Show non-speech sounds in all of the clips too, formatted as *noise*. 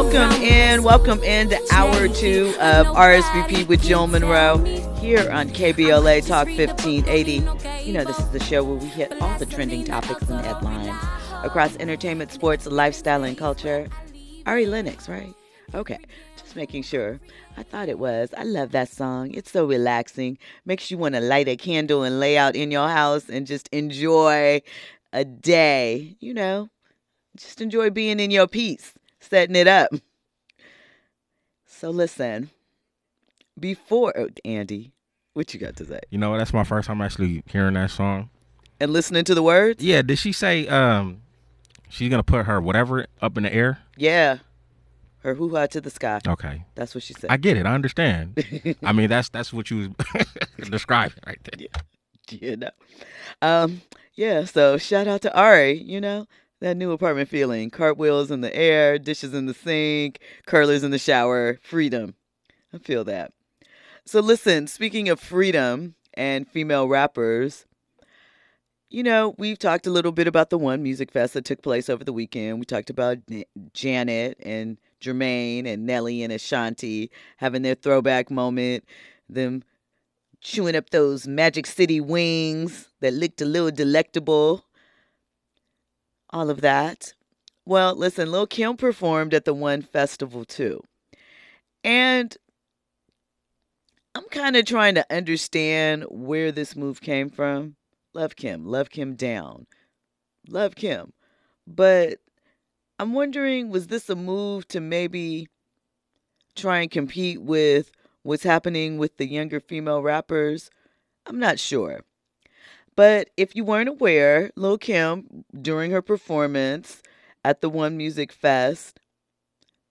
Welcome in, welcome in to hour two of RSVP with Jill Munroe here on KBLA Talk 1580. You know, this is the show where we hit all the trending topics and headlines across entertainment, sports, lifestyle, and culture. Ari Lennox, right? Okay, just making sure. I thought it was. I love that song. It's so relaxing. Makes you want to light a candle and lay out in your house and just enjoy a day. You know, just enjoy being in your peace setting it up. So listen, before oh, Andy, what you got to say? You know, that's my first time actually hearing that song and listening to the words. Yeah, did she say um she's gonna put her whatever up in the air? Yeah, her hoo ha to the sky. Okay, that's what she said. I get it. I understand. *laughs* I mean, that's that's what you was *laughs* describing right there. Yeah, *laughs* you know. Um, yeah. So shout out to Ari. You know, that new apartment feeling. Cartwheels in the air, dishes in the sink, curlers in the shower, freedom. I feel that. So, listen, speaking of freedom and female rappers, you know, we've talked a little bit about the one music fest that took place over the weekend. We talked about Janet and Jermaine and Nelly and Ashanti having their throwback moment, them chewing up those Magic City wings that looked a little delectable all of that. Well, listen, Lil Kim performed at the One Festival too. And I'm kind of trying to understand where this move came from. Love Kim, love Kim down. Love Kim. But I'm wondering was this a move to maybe try and compete with what's happening with the younger female rappers? I'm not sure. But if you weren't aware, Lil Kim, during her performance at the One Music Fest,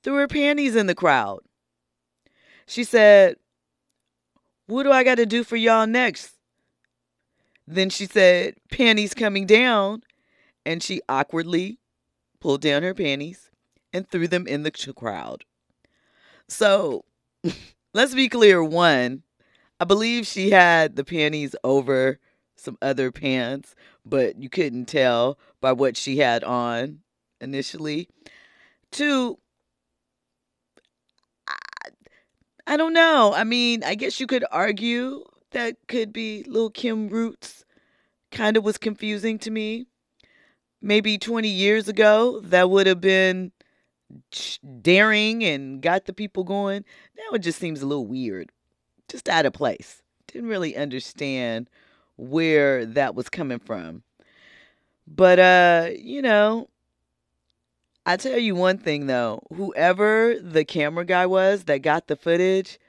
threw her panties in the crowd. She said, What do I got to do for y'all next? Then she said, Panties coming down. And she awkwardly pulled down her panties and threw them in the crowd. So *laughs* let's be clear one, I believe she had the panties over some other pants, but you couldn't tell by what she had on initially. Two, I, I don't know. I mean, I guess you could argue that could be Lil Kim Roots. Kind of was confusing to me. Maybe 20 years ago, that would have been daring and got the people going. Now it just seems a little weird, just out of place. Didn't really understand where that was coming from. But uh, you know, I tell you one thing though, whoever the camera guy was that got the footage,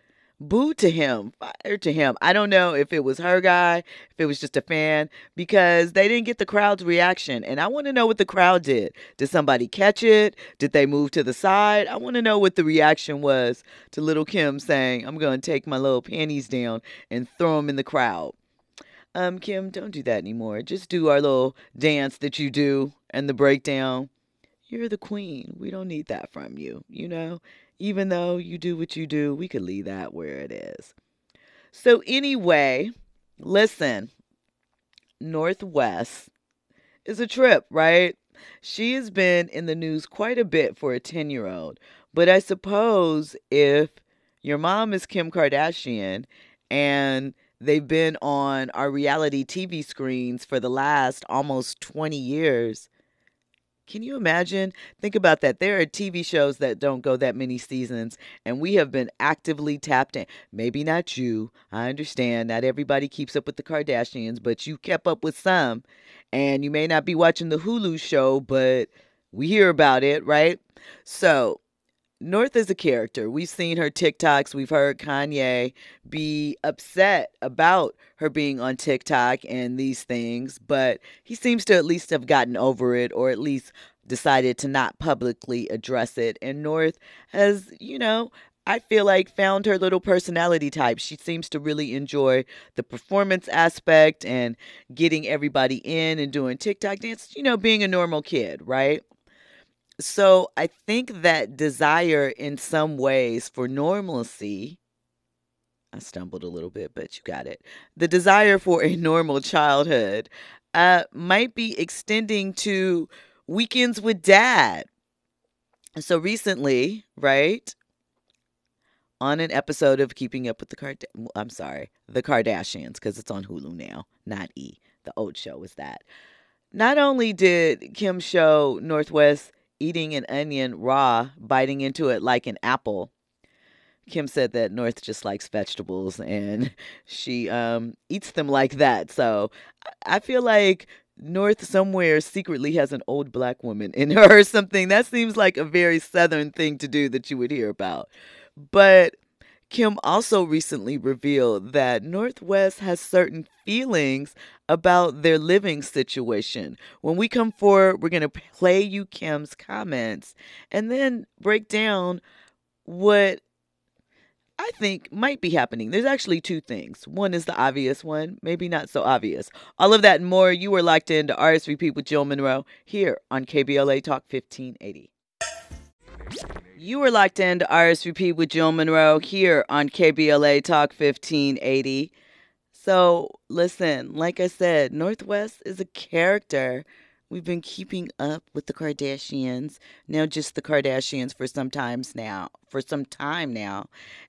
boo to him, fire to him. I don't know if it was her guy, if it was just a fan, because they didn't get the crowd's reaction. And I want to know what the crowd did. Did somebody catch it? Did they move to the side? I want to know what the reaction was to Little Kim saying, I'm going to take my little panties down and throw them in the crowd um, Kim, don't do that anymore. Just do our little dance that you do and the breakdown. You're the queen. We don't need that from you, you know? Even though you do what you do, we could leave that where it is. So, anyway, listen, North West is a trip, right? She has been in the news quite a bit for a 10 year old. But I suppose if your mom is Kim Kardashian and They've been on our reality TV screens for the last almost 20 years. Can you imagine? Think about that. There are TV shows that don't go that many seasons, and we have been actively tapped in. Maybe not you. I understand. Not everybody keeps up with the Kardashians, but you kept up with some. And you may not be watching the Hulu show, but we hear about it, right? So North is a character. We've seen her TikToks. We've heard Kanye be upset about her being on TikTok and these things, but he seems to at least have gotten over it or at least decided to not publicly address it. And North has, you know, I feel like found her little personality type. She seems to really enjoy the performance aspect and getting everybody in and doing TikTok dance, you know, being a normal kid, right? So I think that desire in some ways for normalcy, I stumbled a little bit, but you got it. The desire for a normal childhood uh, might be extending to weekends with dad. So recently, right, on an episode of Keeping Up with the Card, I'm sorry, the Kardashians, because it's on Hulu now, not E. The old show was that. Not only did Kim show North West eating an onion raw, biting into it like an apple. Kim said that North just likes vegetables *laughs* and she um, eats them like that. So I feel like North somewhere secretly has an old black woman in *laughs* her or something. That seems like a very southern thing to do that you would hear about. But Kim also recently revealed that North West has certain feelings about their living situation. When we come forward, we're going to play you Kim's comments and then break down what I think might be happening. There's actually two things. One is the obvious one, maybe not so obvious. All of that and more, you are locked into RSVP with Jill Munroe here on KBLA Talk 1580. You were locked into RSVP with Jill Munroe here on KBLA Talk 1580. So, listen, like I said, North West is a character. We've been keeping up with the Kardashians, now just the Kardashians for some times now, for some time now.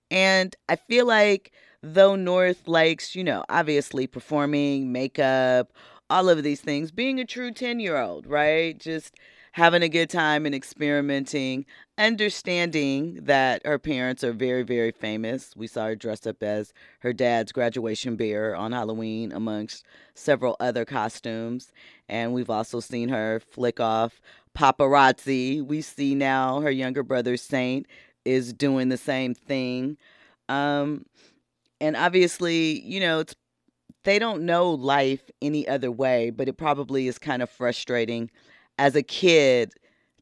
And I feel like though North likes, you know, obviously performing, makeup, all of these things, being a true 10 year old, right? Just having a good time and experimenting, understanding that her parents are very, very famous. We saw her dressed up as her dad's graduation bear on Halloween, amongst several other costumes. And we've also seen her flick off paparazzi. We see now her younger brother, Saint, is doing the same thing. Um, and obviously, you know, it's they don't know life any other way, but it probably is kind of frustrating as a kid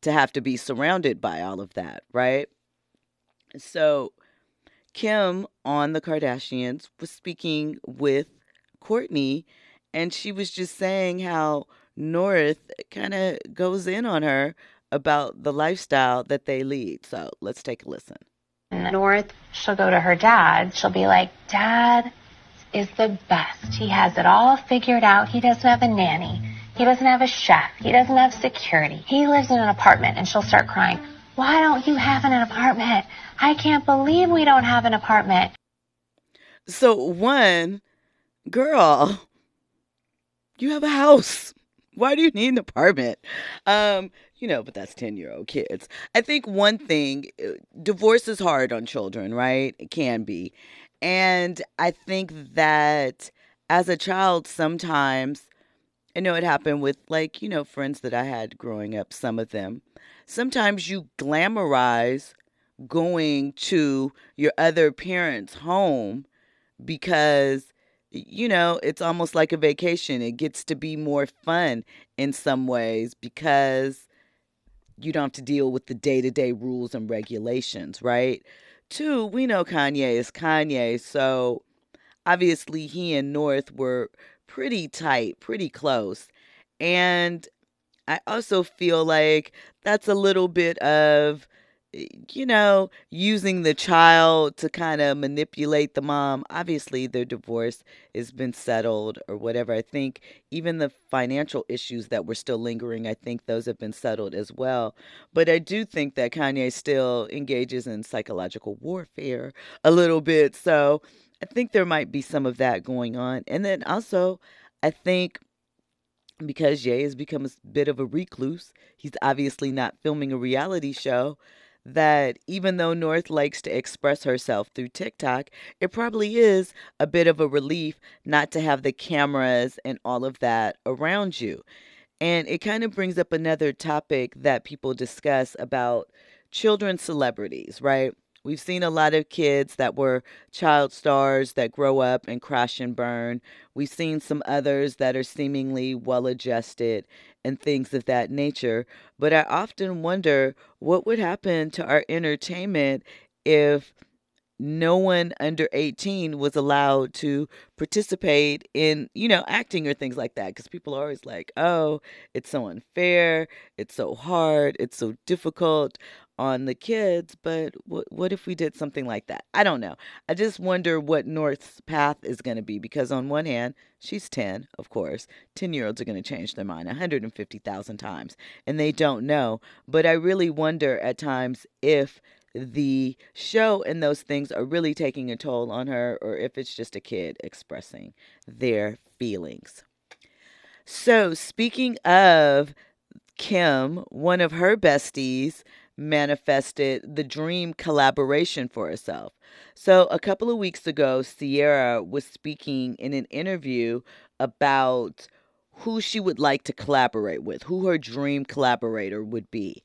to have to be surrounded by all of that, right? So, Kim on the Kardashians was speaking with Kourtney and she was just saying how North kind of goes in on her about the lifestyle that they lead. So, let's take a listen. North, she'll go to her dad. She'll be like, Dad is the best. He has it all figured out. He doesn't have a nanny. He doesn't have a chef. He doesn't have security. He lives in an apartment. And she'll start crying. Why don't you have an apartment? I can't believe we don't have an apartment. So, one, girl, you have a house. Why do you need an apartment? Um, you know, but that's 10 year old kids. I think one thing, uh, divorce is hard on children, right? It can be. And I think that as a child, sometimes I know it happened with, like, you know, friends that I had growing up, some of them. Sometimes you glamorize going to your other parent's home because, you know, it's almost like a vacation. It gets to be more fun in some ways because you don't have to deal with the day to day rules and regulations, right? Two, we know Kanye is Kanye, so obviously he and North were pretty tight, pretty close. And I also feel like that's a little bit of, you know, using the child to kind of manipulate the mom. Obviously, their divorce has been settled or whatever. I think even the financial issues that were still lingering, I think those have been settled as well. But I do think that Kanye still engages in psychological warfare a little bit. So, I think there might be some of that going on. And then also, I think because Jay has become a bit of a recluse, he's obviously not filming a reality show. That even though North likes to express herself through TikTok, it probably is a bit of a relief not to have the cameras and all of that around you. And it kind of brings up another topic that people discuss about children celebrities, right? We've seen a lot of kids that were child stars that grow up and crash and burn. We've seen some others that are seemingly well adjusted and things of that nature. But I often wonder what would happen to our entertainment if no one under 18 was allowed to participate in, you know, acting or things like that. Because people are always like, oh, it's so unfair. It's so hard. It's so difficult on the kids, but what what if we did something like that? I don't know. I just wonder what North's path is going to be because on one hand, she's 10, of course. 10-year-olds are going to change their mind 150,000 times and they don't know, but I really wonder at times if the show and those things are really taking a toll on her or if it's just a kid expressing their feelings. So, speaking of Kim, one of her besties manifested the dream collaboration for herself. So, a couple of weeks ago, Ciara was speaking in an interview about who she would like to collaborate with, who her dream collaborator would be.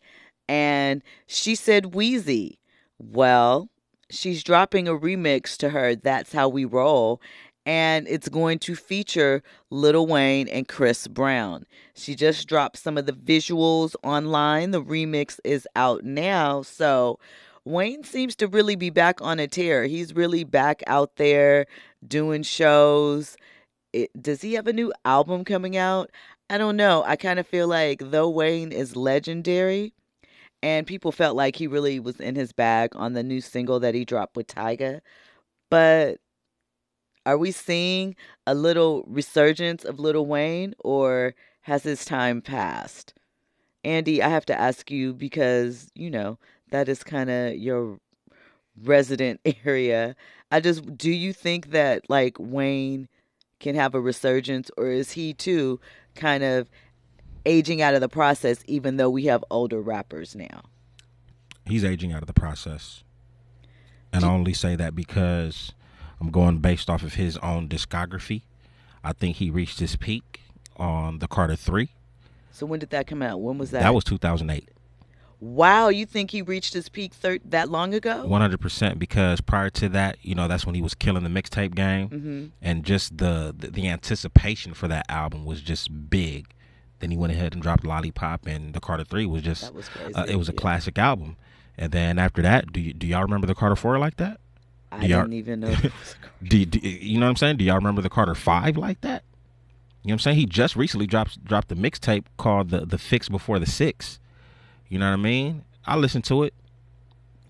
And she said Weezy. Well, she's dropping a remix to her That's How We Roll and it's going to feature Lil Wayne and Chris Brown. She just dropped some of the visuals online. The remix is out now. So Wayne seems to really be back on a tear. He's really back out there doing shows. It, does he have a new album coming out? I don't know. I kind of feel like though Wayne is legendary, and people felt like he really was in his bag on the new single that he dropped with Tyga, but are we seeing a little resurgence of Little Wayne or has his time passed? Andy, I have to ask you because, you know, that is kind of your resident *laughs* area. I just do you think that like Wayne can have a resurgence or is he too kind of aging out of the process even though we have older rappers now? He's aging out of the process. And I only say that because I'm going based off of his own discography. I think he reached his peak on the Carter 3. So when did that come out? When was that? That was 2008. Wow, you think he reached his peak thir- that long ago? 100% because prior to that, you know, that's when he was killing the mixtape game mm-hmm. and just the, the the anticipation for that album was just big. Then he went ahead and dropped Lollipop and the Carter 3 was just was uh, it was a yeah. classic album. And then after that, do you, do y'all remember the Carter 4 like that? I Do didn't even know. that was a- *laughs* Do, do you know what I'm saying? Do y'all remember the Carter Five like that? You know what I'm saying? He just recently dropped dropped the mixtape called the the Fix Before the Six. You know what I mean? I listened to it.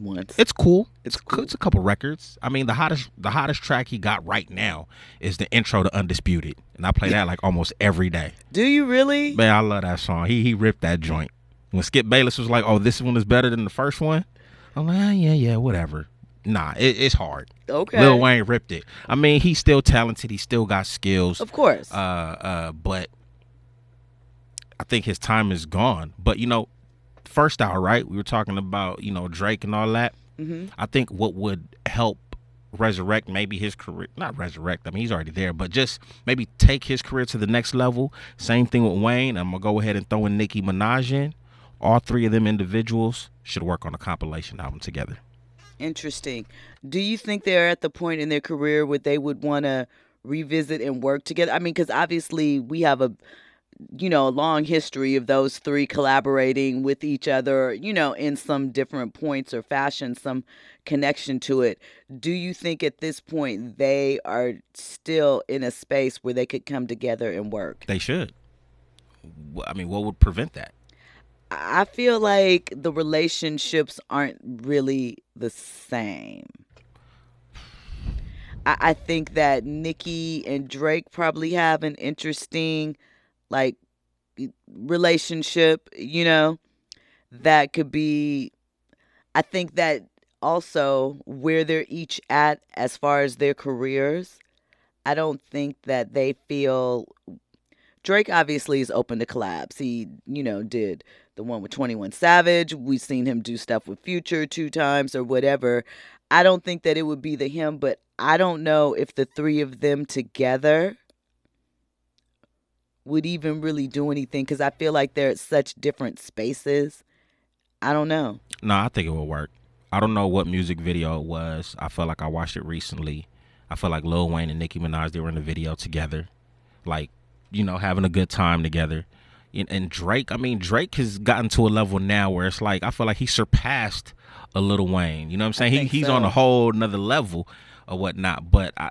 Once. It's cool. It's cool. It's a couple records. I mean, the hottest the hottest track he got right now is the intro to Undisputed, and I play that like almost every day. Do you really? Man, I love that song. He he ripped that joint. When Skip Bayless was like, "Oh, this one is better than the first one," I'm like, ah, "Yeah, yeah, whatever." Nah, it, it's hard. Okay. Lil Wayne ripped it. I mean, he's still talented. He still got skills. Of course. Uh, uh, but I think his time is gone. But you know, first hour, right? We were talking about you know Drake and all that. hmm I think what would help resurrect maybe his career, not resurrect. I mean, he's already there, but just maybe take his career to the next level. Same thing with Wayne. I'm gonna go ahead and throw in Nicki Minaj in. All three of them individuals should work on a compilation album together. Interesting. Do you think they're at the point in their career where they would want to revisit and work together? I mean, because obviously we have a, you know, a long history of those three collaborating with each other, you know, in some different points or fashion, some connection to it. Do you think at this point they are still in a space where they could come together and work? They should. I mean, what would prevent that? I feel like the relationships aren't really the same. I, I think that Nicki and Drake probably have an interesting, like, relationship, you know, that could be. I think that also where they're each at as far as their careers, I don't think that they feel. Drake obviously is open to collabs. He, you know, did the one with 21 Savage. We've seen him do stuff with Future two times or whatever. I don't think that it would be the him, but I don't know if the three of them together would even really do anything because I feel like they're at such different spaces. I don't know. No, I think it would work. I don't know what music video it was. I felt like I watched it recently. I felt like Lil Wayne and Nicki Minaj they were in the video together, like you know having a good time together. And, Drake, I mean Drake has gotten to a level now where it's like I feel like he surpassed a Little Wayne. You know what I'm saying? He he's so. on a whole another level or whatnot. But I,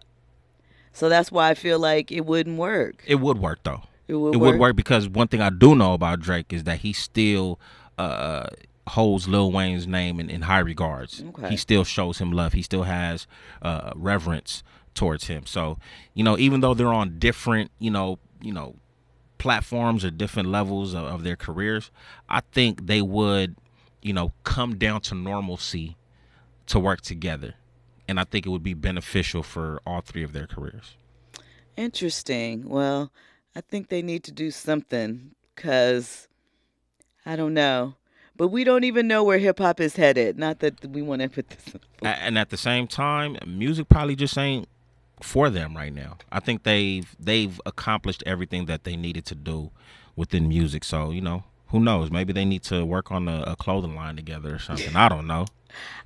So that's why I feel like it wouldn't work. it would work though. It would it work. would work because one thing I do know about Drake is that he still uh holds Lil Wayne's name in, in high regards. Okay. He still shows him love. He still has uh, reverence towards him. So, you know, even though they're on different, you know, you know, platforms or different levels of, of their careers, I think they would, you know, come down to normalcy to work together. And I think it would be beneficial for all three of their careers. Interesting. Well, I think they need to do something because I don't know. But we don't even know where hip hop is headed. Not that we want to put this. And at the same time, music probably just ain't for them right now. I think they've they've accomplished everything that they needed to do within music. So you know, who knows? Maybe they need to work on a, a clothing line together or something. I don't know.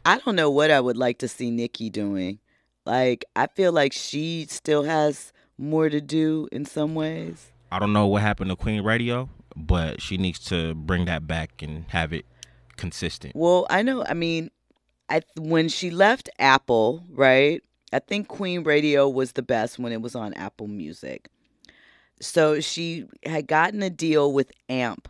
I don't know what I would like to see Nicki doing. Like, I feel like she still has more to do in some ways. I don't know what happened to Queen Radio, but she needs to bring that back and have it consistent. Well, I know. I mean, I when she left Apple, right? I think Queen Radio was the best when it was on Apple Music. So she had gotten a deal with AMP,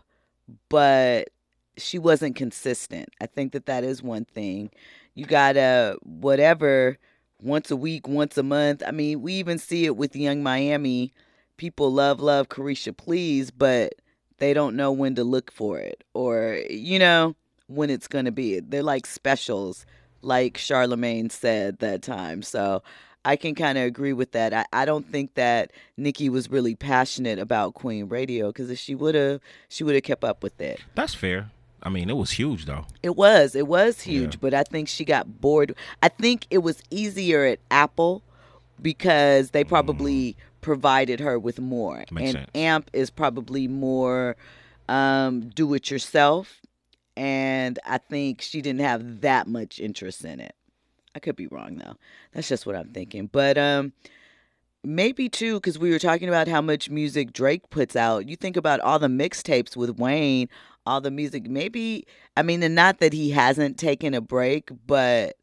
but she wasn't consistent. I think that that is one thing. You gotta whatever once a week, once a month. I mean, we even see it with Yung Miami. People love, love Caresha, please, but they don't know when to look for it or you know when it's to be. They're like specials, like Charlemagne said that time. So I can kind of agree with that. I, I don't think that Nicki was really passionate about Queen Radio because if she would have, she would have kept up with it. That's fair. I mean, it was huge though. It was, it was huge, Yeah. but I think she got bored. I think it was easier at Apple because they probably provided her with more. Mm. Makes and sense. AMP is probably more um, do it yourself. And I think she didn't have that much interest in it. I could be wrong though. That's just what I'm thinking. But um maybe too because we were talking about how much music Drake puts out. You think about all the mixtapes with Wayne, all the music. Maybe I mean, and not that he hasn't taken a break, but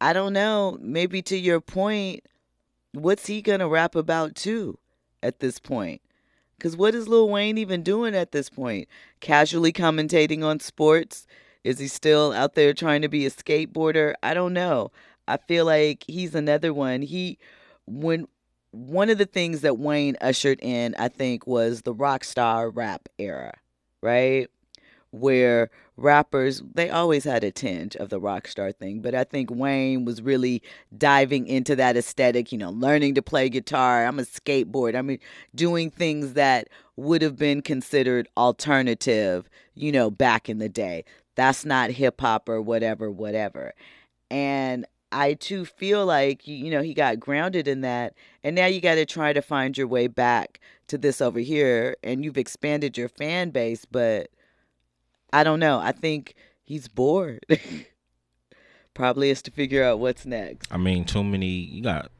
I don't know. Maybe to your point, what's he gonna rap about too at this point? Because what is Lil Wayne even doing at this point? Casually commentating on sports? Is he still out there trying to be a skateboarder? I don't know. I feel like he's another one. He, when one of the things that Wayne ushered in, I think, was the rock star rap era, right? Where rappers, they always had a tinge of the rock star thing, but I think Wayne was really diving into that aesthetic, you know, learning to play guitar. I'm a skateboard. I mean, doing things that would have been considered alternative, you know, back in the day. That's not hip hop or whatever, whatever. And I too feel like you know he got grounded in that, and now you got to try to find your way back to this over here, and you've expanded your fan base, but I don't know. I think he's bored. *laughs* Probably is to figure out what's next. I mean, too many. You got,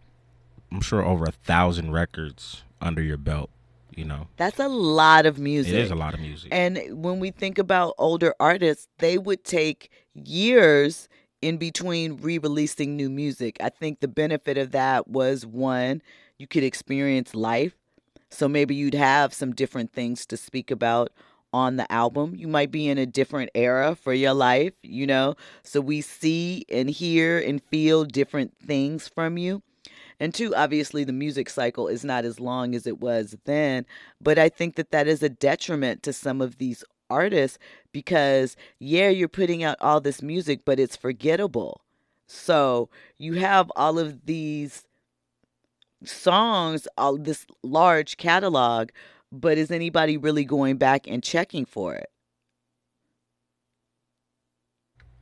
I'm sure, over a thousand records under your belt. You know, That's a lot of music. it is a lot of music. And when we think about older artists, they would take years in between re releasing new music. I think the benefit of that was one, you could experience life. So maybe you'd have some different things to speak about on the album. You might be in a different era for your life, you know? So we see and hear and feel different things from you. And two, obviously, the music cycle is not as long as it was then. But I think that that is a detriment to some of these artists because, yeah, you're putting out all this music, but it's forgettable. So you have all of these songs, all this large catalog, but is anybody really going back and checking for it?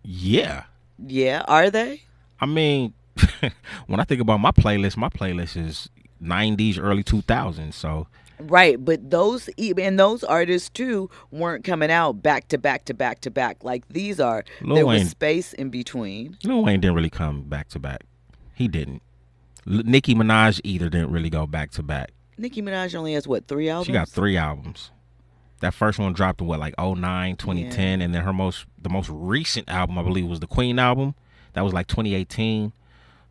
yeah, Yeah, are they? I mean, *laughs* when I think about my playlist, my playlist is '90s, early 2000s. So Right, but those and those artists too weren't coming out back to back to back to back like these are. Lil there Wayne- was space in between. Lil Wayne didn't really come back to back. He didn't. L- Nicki Minaj either didn't really go back to back. Nicki Minaj only has what three albums? She got three albums. That first one dropped in what like 09, 2010 and then her most the most recent album I believe was the Queen album. That was like 2018.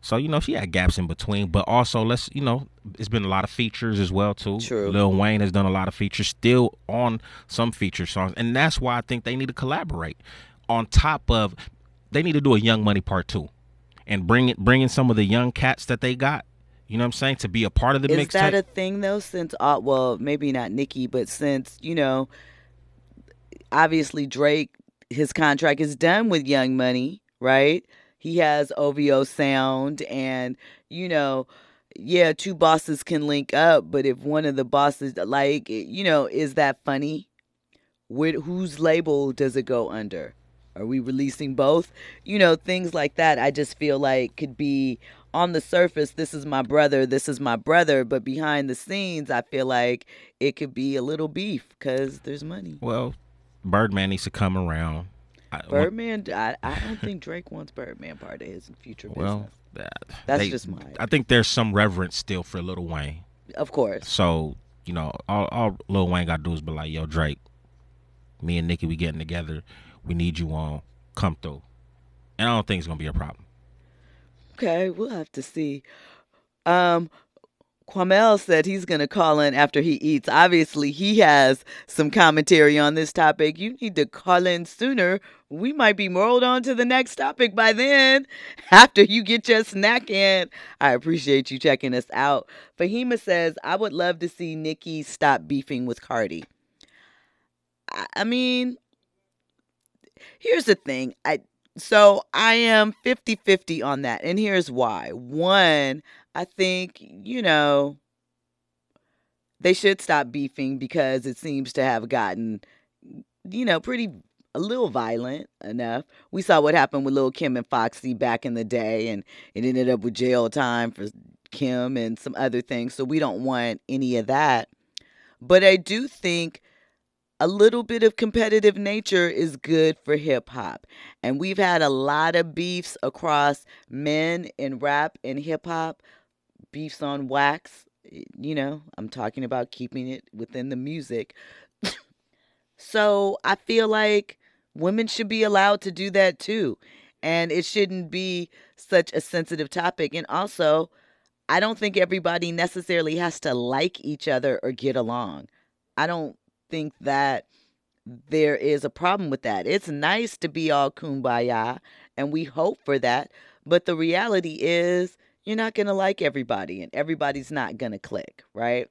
So you know she had gaps in between, but also let's you know it's been a lot of features as well too. True. Lil Wayne has done a lot of features, still on some feature songs, and that's why I think they need to collaborate. on top of they need to do a Young Money part two, and bring it bring in some of the young cats that they got. You know what I'm saying to be a part of the mixtape. Is that mixtape. a thing though? Since uh, well, maybe not Nicki, but since you know, obviously Drake, his contract is done with Young Money, right? He has OVO Sound, and you know, yeah, two bosses can link up, but if one of the bosses, like, you know, is that funny? With whose label does it go under? Are we releasing both? You know, things like that. I just feel like could be on the surface, this is my brother, this is my brother, but behind the scenes, I feel like it could be a little beef because there's money. well, Birdman needs to come around. I- Birdman, I, I don't think Drake wants Birdman part of his future Well, business. that- That's they- just my- I think there's some reverence still for Lil Wayne. Of course. So you know, all, all Lil Wayne got to do is be like, "Yo, Drake, me and Nicki, we getting together. We need you on. Come through." And I don't think it's gonna be a problem. Okay, we'll have to see. Um, Quamel said he's going to call in after he eats. Obviously, he has some commentary on this topic. You need to call in sooner. We might be rolled on to the next topic by then, *laughs* after you get your snack in. I appreciate you checking us out. Fahima says, I would love to see Nicki stop beefing with Cardi. I, I mean, here's the thing. I so I am 50-50 on that. And here's why. One, I think, you know, they should stop beefing because it seems to have gotten, you know, pretty a little violent enough. We saw what happened with Lil Kim and Foxy back in the day, and it ended up with jail time for Kim and some other things. So we don't want any of that. But I do think a little bit of competitive nature is good for hip hop. And we've had a lot of beefs across men in rap and hip hop, beefs on wax. You know, I'm talking about keeping it within the music. so I feel like women should be allowed to do that too. And it shouldn't be such a sensitive topic. And also, I don't think everybody necessarily has to like each other or get along. I don't think that there is a problem with that. It's nice to be all kumbaya, and we hope for that. But the reality is, you're not going to like everybody, and everybody's not going to click, right?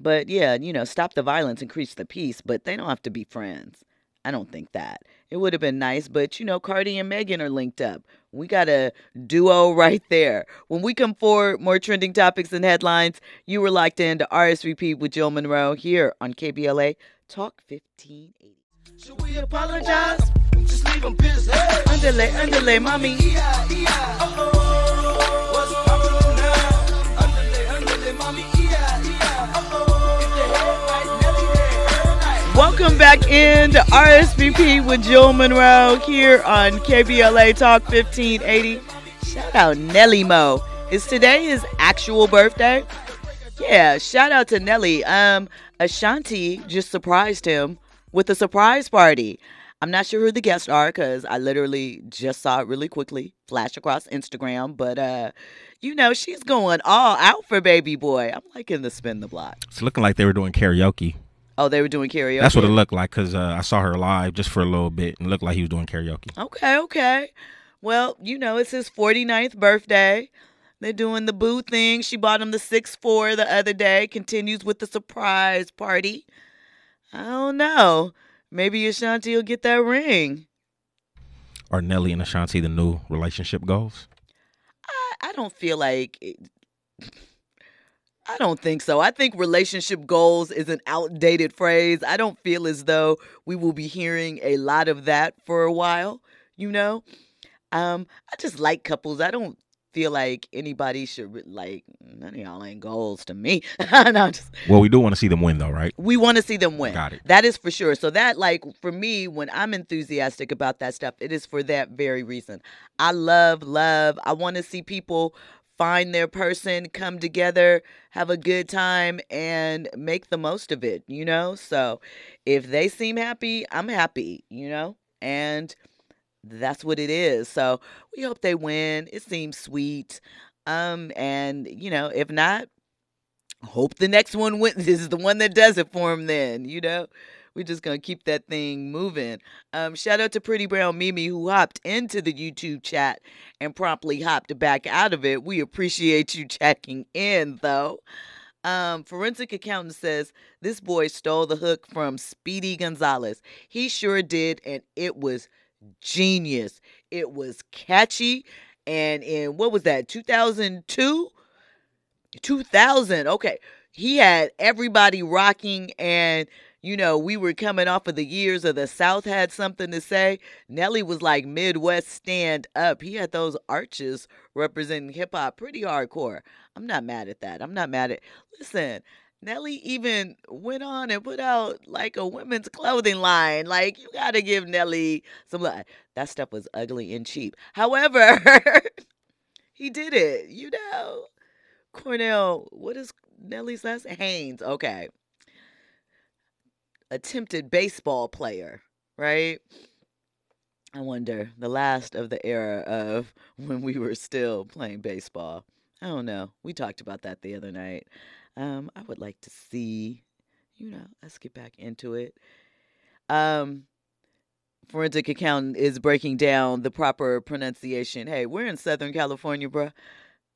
But yeah, you know, stop the violence, increase the peace, but they don't have to be friends. I don't think that. It would have been nice, but you know, Cardi and Megan are linked up. We got a duo *laughs* right there. When we come forward, more trending topics and headlines. You were locked into RSVP with Jill Munroe here on KBLA Talk 1580. Should we apologize? Just leave them pissed. Hey. Andale, andale, mami. Uh-oh. Welcome back in into RSVP with Jill Munroe here on KBLA Talk 1580. Shout out Nelly Mo. Is today his actual birthday? Yeah, shout out to Nelly. Um, Ashanti just surprised him with a surprise party. I'm not sure who the guests are because I literally just saw it really quickly flash across Instagram. But uh, you know, she's going all out for baby boy. I'm liking the spin the block. It's looking like they were doing karaoke. Oh, they were doing karaoke. That's what it looked like because uh, I saw her live just for a little bit and looked like he was doing karaoke. Okay, okay. Well, you know, it's his 49th birthday. They're doing the boo thing. She bought him the 6-4 the other day. Continues with the surprise party. I don't know. Maybe Ashanti will get that ring. Are Nelly and Ashanti the new relationship goals? I, I don't feel like. It, I don't think so. I think relationship goals is an outdated phrase. I don't feel as though we will be hearing a lot of that for a while, you know? Um, I just like couples. I don't feel like anybody should re- like none of y'all ain't goals to me. *laughs* no, just Well, we do want to see them win though, right? we want to see them win. Got it. That is for sure. So that like for me when I'm enthusiastic about that stuff, it is for that very reason. I love love. I want to see people find their person, come together, have a good time and make the most of it, you know? So if they seem happy, I'm happy, you know? And that's what it is. So we hope they win. It seems sweet. Um, and you know, if not, hope the next one wins. *laughs* This is the one that does it for him. Then you know, we're just gonna keep that thing moving. Um, shout out to Pretty Brown Mimi who hopped into the YouTube chat and promptly hopped back out of it. We appreciate you checking in though. Um, forensic accountant says this boy stole the hook from Speedy Gonzales. He sure did, and it was genius. It was catchy, and in what was that, 2002? 2000. Okay. He had everybody rocking, and you know, we were coming off of the years of the South had something to say. Nelly was like Midwest stand up. He had those arches representing hip hop pretty hardcore. I'm not mad at that. I'm not mad at. Listen, Nelly even went on and put out like a women's clothing line. Like you got to give Nelly some. That stuff was ugly and cheap. However, *laughs* he did it. You know, Cornell. What is Nelly's last name? Haynes? Okay. Attempted baseball player, right? I wonder the last of the era of *laughs* when we were still playing baseball. I don't know. We talked about that the other night. Um, I would like to see, you know, let's get back into it. Um, forensic accountant is breaking down the proper pronunciation. Hey, we're in Southern California, bruh.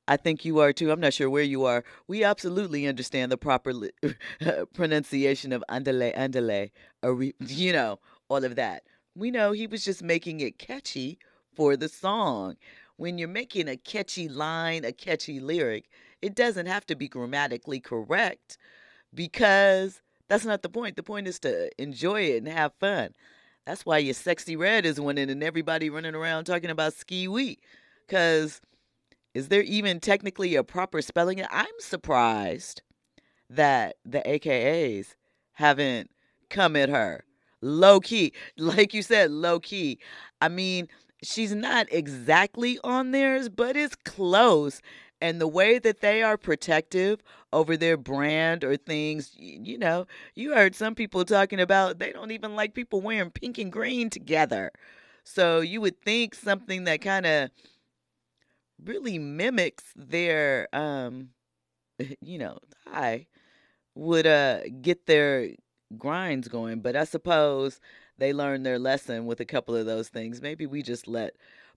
I think you are too. I'm not sure where you are. We absolutely understand the proper li- *laughs* pronunciation of andale, andale, ari- *laughs* you know, all of that. We know he was just making it catchy for the song. When you're making a catchy line, a catchy lyric, it doesn't have to be grammatically correct because that's not the point. The point is to enjoy it and have fun. That's why your sexy red is winning and everybody running around talking about ski wee. Cause is there even technically a proper spelling? I'm surprised that the AKAs haven't come at her. Low key. *laughs* Like you said, low key. I mean, she's not exactly on theirs, but it's close. And the way that they are protective over their brand or things, you know, you heard some people talking about they don't even like people wearing pink and green together. So you would think something that kind of really mimics their um *laughs* you know, I would uh get their grinds going, but I suppose they learned their lesson with a couple of those things. Maybe we just let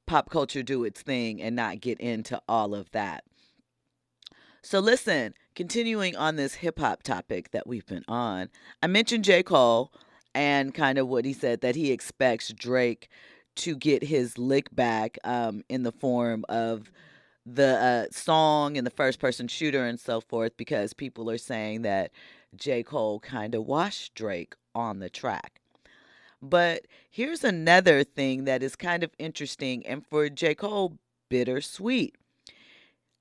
pop culture do its thing and not get into all of that. So listen, continuing on this hip hop topic that we've been on, I mentioned J. Cole and kind of what he said that he expects Drake to get his lick back um, in the form of the uh, song and the first person shooter and so forth because people are saying that J. Cole kind of washed Drake on the track. But here's another thing that is kind of interesting and for J. Cole, bittersweet.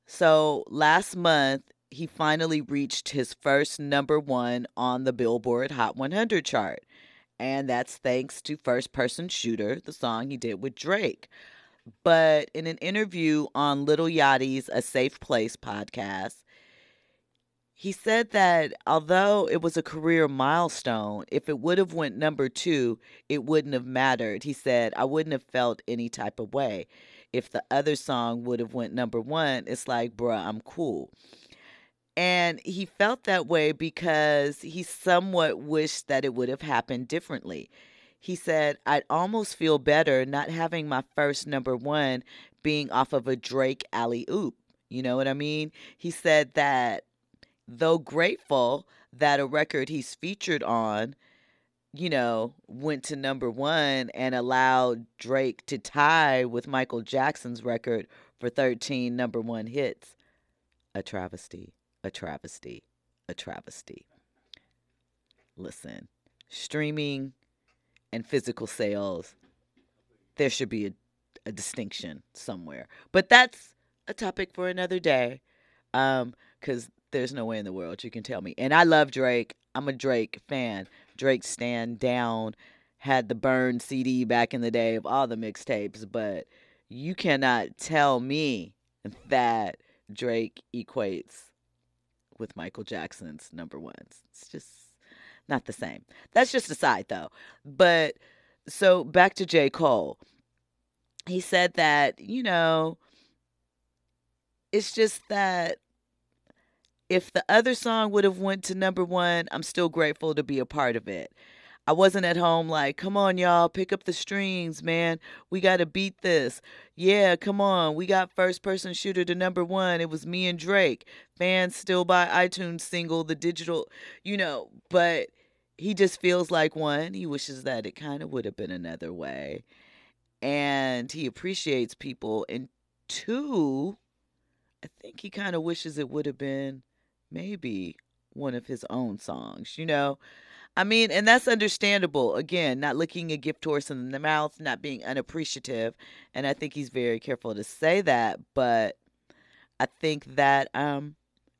So last month, he finally reached his first number one on the Billboard Hot 100 chart. And that's thanks to First Person Shooter, the song he did with Drake. But in an interview on Little Yachty's A Safe Place podcast, he said that although it was a career milestone, if it would have went number two, it wouldn't have mattered. He said, I wouldn't have felt any type of way. If the other song would have went number one, it's like, bruh, I'm cool. And he felt that way because he somewhat wished that it would have happened differently. He said, I'd almost feel better not having my first number one being off of a Drake alley oop. You know what I mean? He said that though grateful that a record he's featured on, you know, went to number one and allowed Drake to tie with Michael Jackson's record for 13 number one hits. A travesty, a travesty, a travesty. Listen, streaming and physical sales, there should be a, a distinction somewhere. But that's a topic for another day. Um, because there's no way in the world you can tell me. And I love Drake. I'm a Drake fan. Drake stand down, had the burn CD back in the day of all the mixtapes, but you cannot tell me that Drake equates with Michael Jackson's number ones. It's just not the same. That's just a side though. But so back to J. Cole. He said that, you know, it's just that if the other song would have went to number one, I'm still grateful to be a part of it. I wasn't at home like, come on, y'all, pick up the strings, man. We got to beat this. Yeah, come on. We got first person shooter to number one. It was me and Drake. Fans still buy iTunes single, the digital, you know, but he just feels like one, he wishes that it kind of would have been another way. And he appreciates people. And two, I think he kind of wishes it would have been maybe one of his own songs, you know? I mean, and that's understandable. Again, not licking a gift horse in the mouth, not being unappreciative. And I think he's very careful to say that. But I think that, um,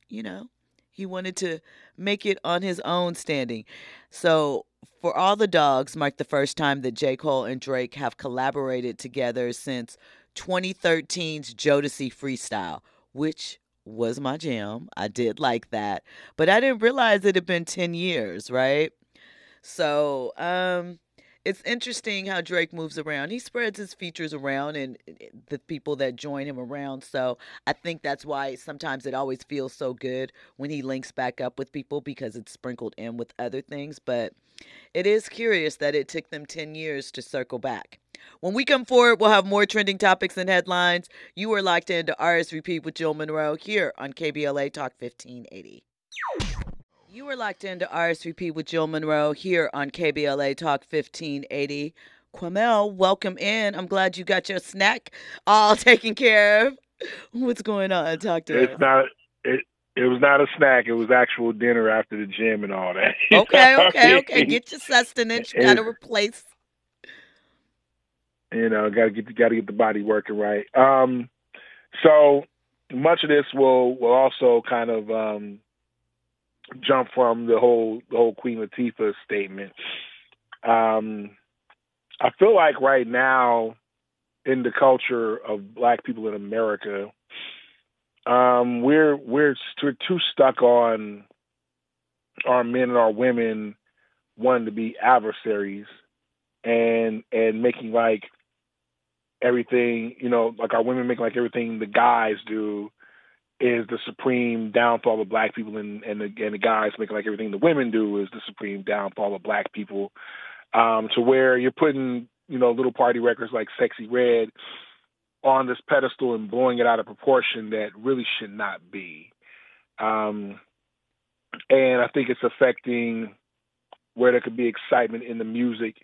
you know, he wanted to make it on his own standing. So, For All the Dogs marked the first time that J. Cole and Drake have collaborated together since 2013's Jodeci Freestyle, which was my jam. I did like that. But I didn't realize it had been 10 years, right? So, um, it's interesting how Drake moves around. He spreads his features around and the people that join him around. So I think that's why sometimes it always feels so good when he links back up with people because it's sprinkled in with other things. But it is curious that it took them 10 years to circle back. When we come forward, we'll have more trending topics and headlines. You are locked into RSVP with Jill Munroe here on KBLA Talk 1580. You are locked into RSVP with Jill Munroe here on KBLA Talk 1580. Quamel, welcome in. I'm glad you got your snack all *laughs* taken care of. What's going on? Talk to It's us. not it. It was not a snack. It was actual dinner after the gym and all that. *laughs* Okay, know what I okay, okay. Get your sustenance. You got to It's- replace. you know, got to get the, got to get the body working right. Um, so much of this will will also kind of um, jump from the whole the whole Queen Latifah statement. Um, I feel like right now in the culture of Black people in America, um, we're we're too stuck on our men and our women wanting to be adversaries and and making like everything, you know, like our women making like everything the guys do is the supreme downfall of black people and and the, and the guys making like everything the women do is the supreme downfall of black people. Um to where you're putting you know little party records like Sexy Redd on this pedestal and blowing it out of proportion that really should not be. Um and i think it's affecting where there could be excitement in the music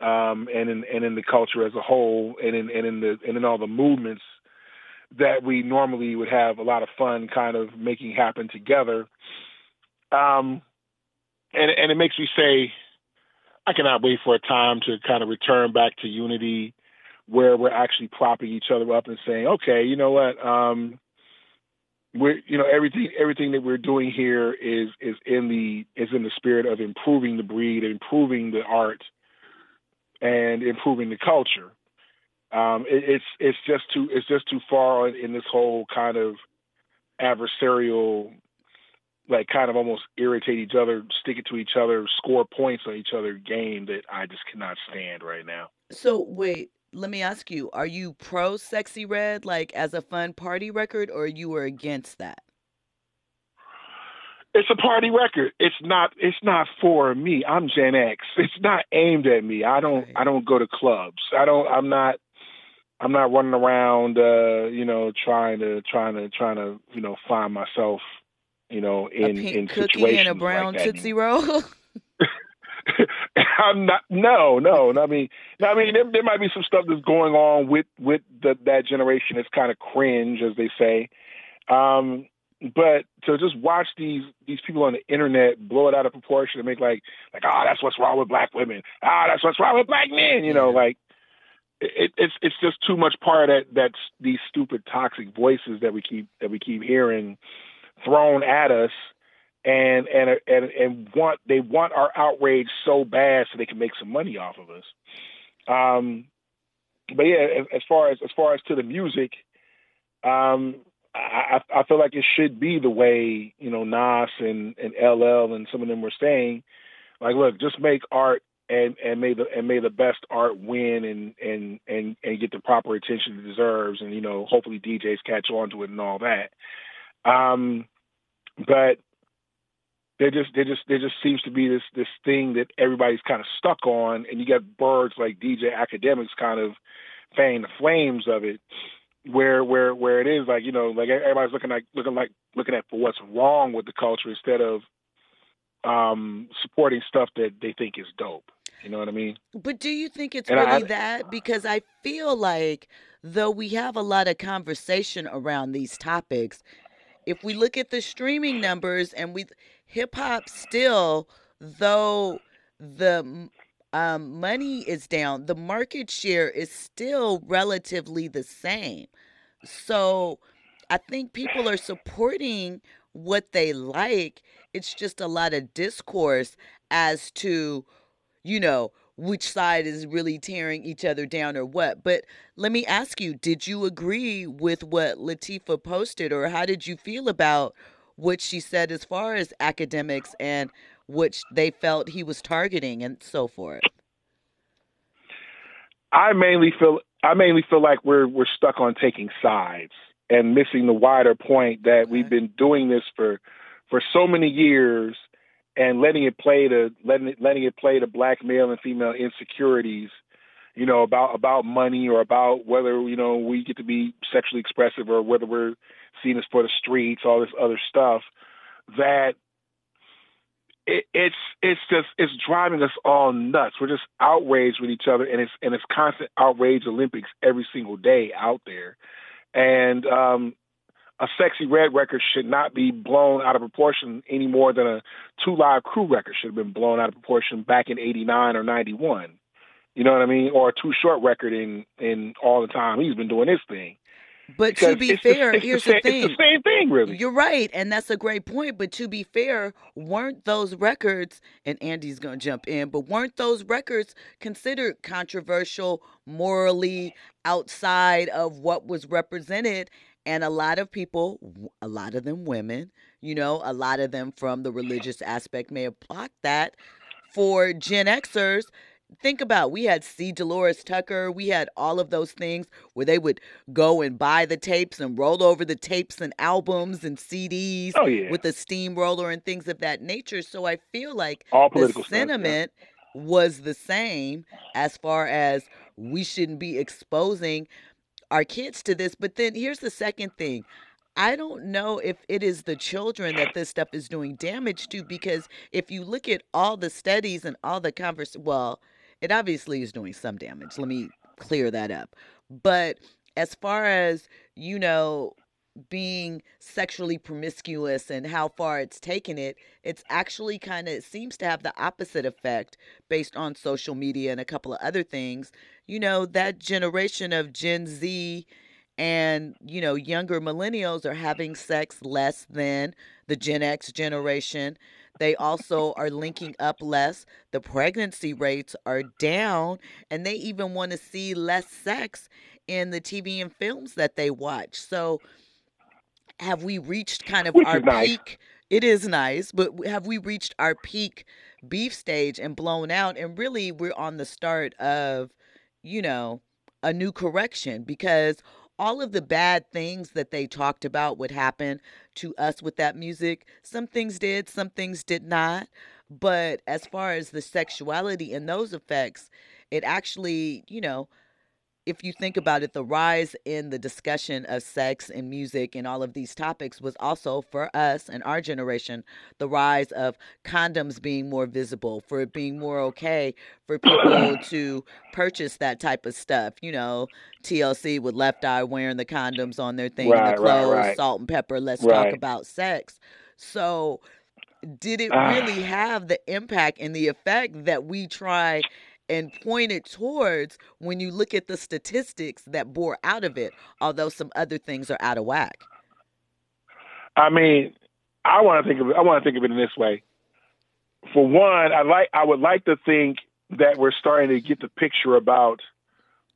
um, and in and in the culture as a whole, and in and in the and in all the movements that we normally would have a lot of fun kind of making happen together. Um, and and it makes me say, I cannot wait for a time to kind of return back to unity, where we're actually propping each other up and saying, okay, you know what, um, we're you know everything everything that we're doing here is is in the is in the spirit of improving the breed, improving the art and improving the culture. Um, it, it's it's just too it's just too far in this whole kind of adversarial, like kind of almost irritate each other, stick it to each other, score points on each other game that I just cannot stand right now. So, wait, let me ask you are you pro Sexy Redd, like as a fun party record, or you were against that? It's a party record. It's not. It's not for me. I'm Gen X. It's not aimed at me. I don't. Right. I don't go to clubs. I don't. I'm not. I'm not running around. Uh, you know, trying to trying to trying to you know find myself. You know, in a pink in cookie situations and a brown like. Tootsie Roll? *laughs* I'm not. No, no. I mean, I mean, there, there might be some stuff that's going on with with the, that generation. It's kind of cringe, as they say. Um, but to just watch these these people on the internet blow it out of proportion and make like like ah that's what's wrong with black women ah that's what's wrong with black men you know like it, it's it's just too much part of that that's these stupid toxic voices that we keep that we keep hearing thrown at us and and and and want they want our outrage so bad so they can make some money off of us. Um but yeah as, far as as far as to the music um I I feel like it should be the way you know Nas and and LL and some of them were saying, like, look, just make art and and may the and may the best art win and and and and get the proper attention it deserves, and you know hopefully DJs catch on to it and all that. Um, but there just there just there just seems to be this this thing that everybody's kind of stuck on, and you got birds like DJ Akademiks kind of fanning the flames of it, where where where it is like you know like everybody's looking like looking like looking at for what's wrong with the culture instead of um supporting stuff that they think is dope. You know what I mean? But do you think it's And I- really that? Because I feel like though we have a lot of conversation around these topics, if we look at the streaming numbers and we hip hop still, though the um, money is down, the market share is still relatively the same. So I think people are supporting what they like. It's just a lot of discourse as to, you know, which side is really tearing each other down or what. But let me ask you, did you agree with what Latifah posted or how did you feel about what she said as far as Akademiks and which they felt he was targeting and so forth? I mainly feel I mainly feel like we're we're stuck on taking sides and missing the wider point that we've been doing this for for so many years and letting it play to letting it letting it play to black male and female insecurities, you know, about about money or about whether, you know, we get to be sexually expressive or whether we're seen as for the streets, all this other stuff, that it, it's it's just it's driving us all nuts. We're just outraged with each other, and it's and it's constant outrage Olympics every single day out there. And um, a Sexy Redd record should not be blown out of proportion any more than a two live crew record should have been blown out of proportion back in '89 or '91. You know what I mean? Or a too short record in in all the time he's been doing his thing. But to be the- fair, it's here's the, the thing. It's the same thing, really. You're right, and that's a great point. But to be fair, weren't those records, and Andy's gonna jump in, but weren't those records considered controversial, morally outside of what was represented? And a lot of people, a lot of them women, you know, a lot of them from the religious aspect may have blocked that. For Gen Xers, think about we had C. Dolores Tucker, we had all of those things where they would go and buy the tapes and roll over the tapes and albums and CDs oh yeah, with a steamroller and things of that nature. So I feel like all the political stuff, yeah. sentiment was the same as far as we shouldn't be exposing our kids to this. But then here's the second thing. I don't know if it is the children that this stuff is doing damage to because if you look at all the studies and all the convers well, it obviously is doing some damage. Let me clear that up. But as far as, you know, being sexually promiscuous and how far it's taken it, it's actually kind of it seems to have the opposite effect based on social media and a couple of other things. You know, that generation of Gen Z and, you know, younger millennials are having sex less than the Gen X generation. They also are linking up less. The pregnancy rates are down, and they even want to see less sex in the TV and films that they watch. So, have we reached kind of Which our nice. peak? It is nice, but have we reached our peak beef stage and blown out? And really, we're on the start of, you know, a new correction because all of the bad things that they talked about would happen to us with that music, some things did, some things did not. But as far as the sexuality and those effects, it actually, you know, if you think about it, the rise in the discussion of sex and music and all of these topics was also for us and our generation, the rise of condoms being more visible, for it being more okay for people *coughs* to purchase that type of stuff. You know, TLC with Left Eye wearing the condoms on their thing, Right, the clothes, right. Salt-N-Pepa, let's talk about sex. So, did it Ah. really have the impact and the effect that we try and pointed towards when you look at the statistics that bore out of it, although some other things are out of whack? I mean, I want to think of it. I want to think of it in this way. For one, I like. I would like to think that we're starting to get the picture about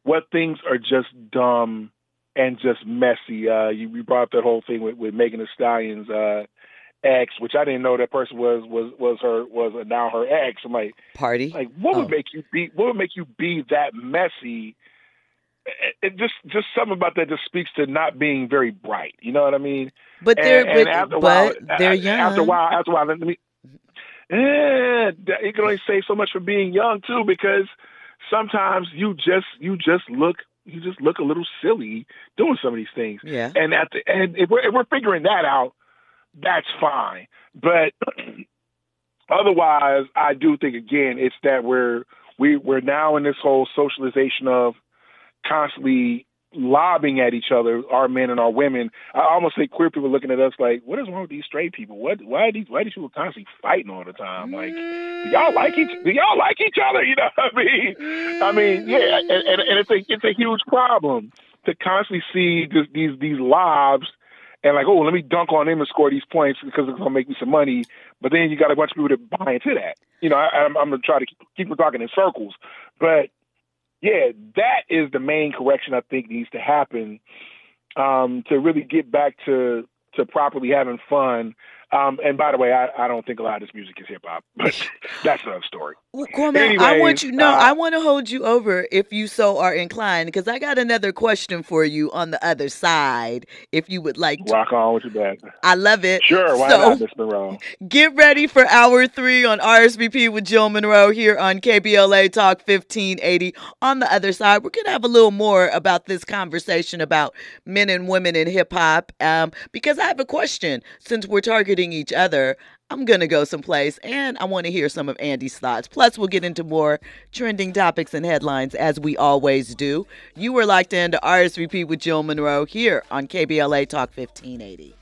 what things are just dumb and just messy. Uh, you, you brought up that whole thing with, with Megan Thee Stallion's uh, ex, which I didn't know that person was was was her was now her ex. I'm like, Party? like what Oh. would make you be? What would make you be that messy? It, just just something about that just speaks to not being very bright. You know what I mean? but they're and, and but, after a while, but they're young. After a while, after a while, let me eh, that- you can only say so much for being young too, because sometimes you just you just look you just look a little silly doing some of these things. Yeah. And at the and if we're if we're figuring that out, that's fine. But *clears throat* otherwise, I do think again it's that we're we we're now in this whole socialization of constantly lobbing at each other, our men and our women. I almost say queer people looking at us like, what is wrong with these straight people? What why are these why are these people constantly fighting all the time? Like, do y'all like each do y'all like each other? *laughs* You know what I mean? I mean, yeah, and, and, and it's a it's a huge problem to constantly see this, these these lobs and like, oh, let me dunk on them and score these points because it's gonna make me some money. But then you got a bunch of people that buy into that. You know, I, I'm, I'm gonna try to keep, keep talking in circles, but yeah, that is the main correction I think needs to happen um, to really get back to to properly having fun. Um, and by the way, I, I don't think a lot of this music is hip hop, but *laughs* *laughs* that's another story. Well, Cormac, I want you. No, uh, I want to hold you over if you so are inclined, because I got another question for you on the other side. If you would like to, Rock on with your bad. I love it. Sure, why so, not, Miss Munroe? *laughs* Get ready for hour three on RSVP with Jill Munroe here on KBLA Talk 1580. On the other side, we're going to have a little more about this conversation about men and women in hip hop. Um, because I have a question. Since we're targeting each other, I'm going to go someplace and I want to hear some of Andy's thoughts. Plus, we'll get into more trending topics and headlines as we always do. You were locked into RSVP with Jill Munroe here on KBLA Talk 1580.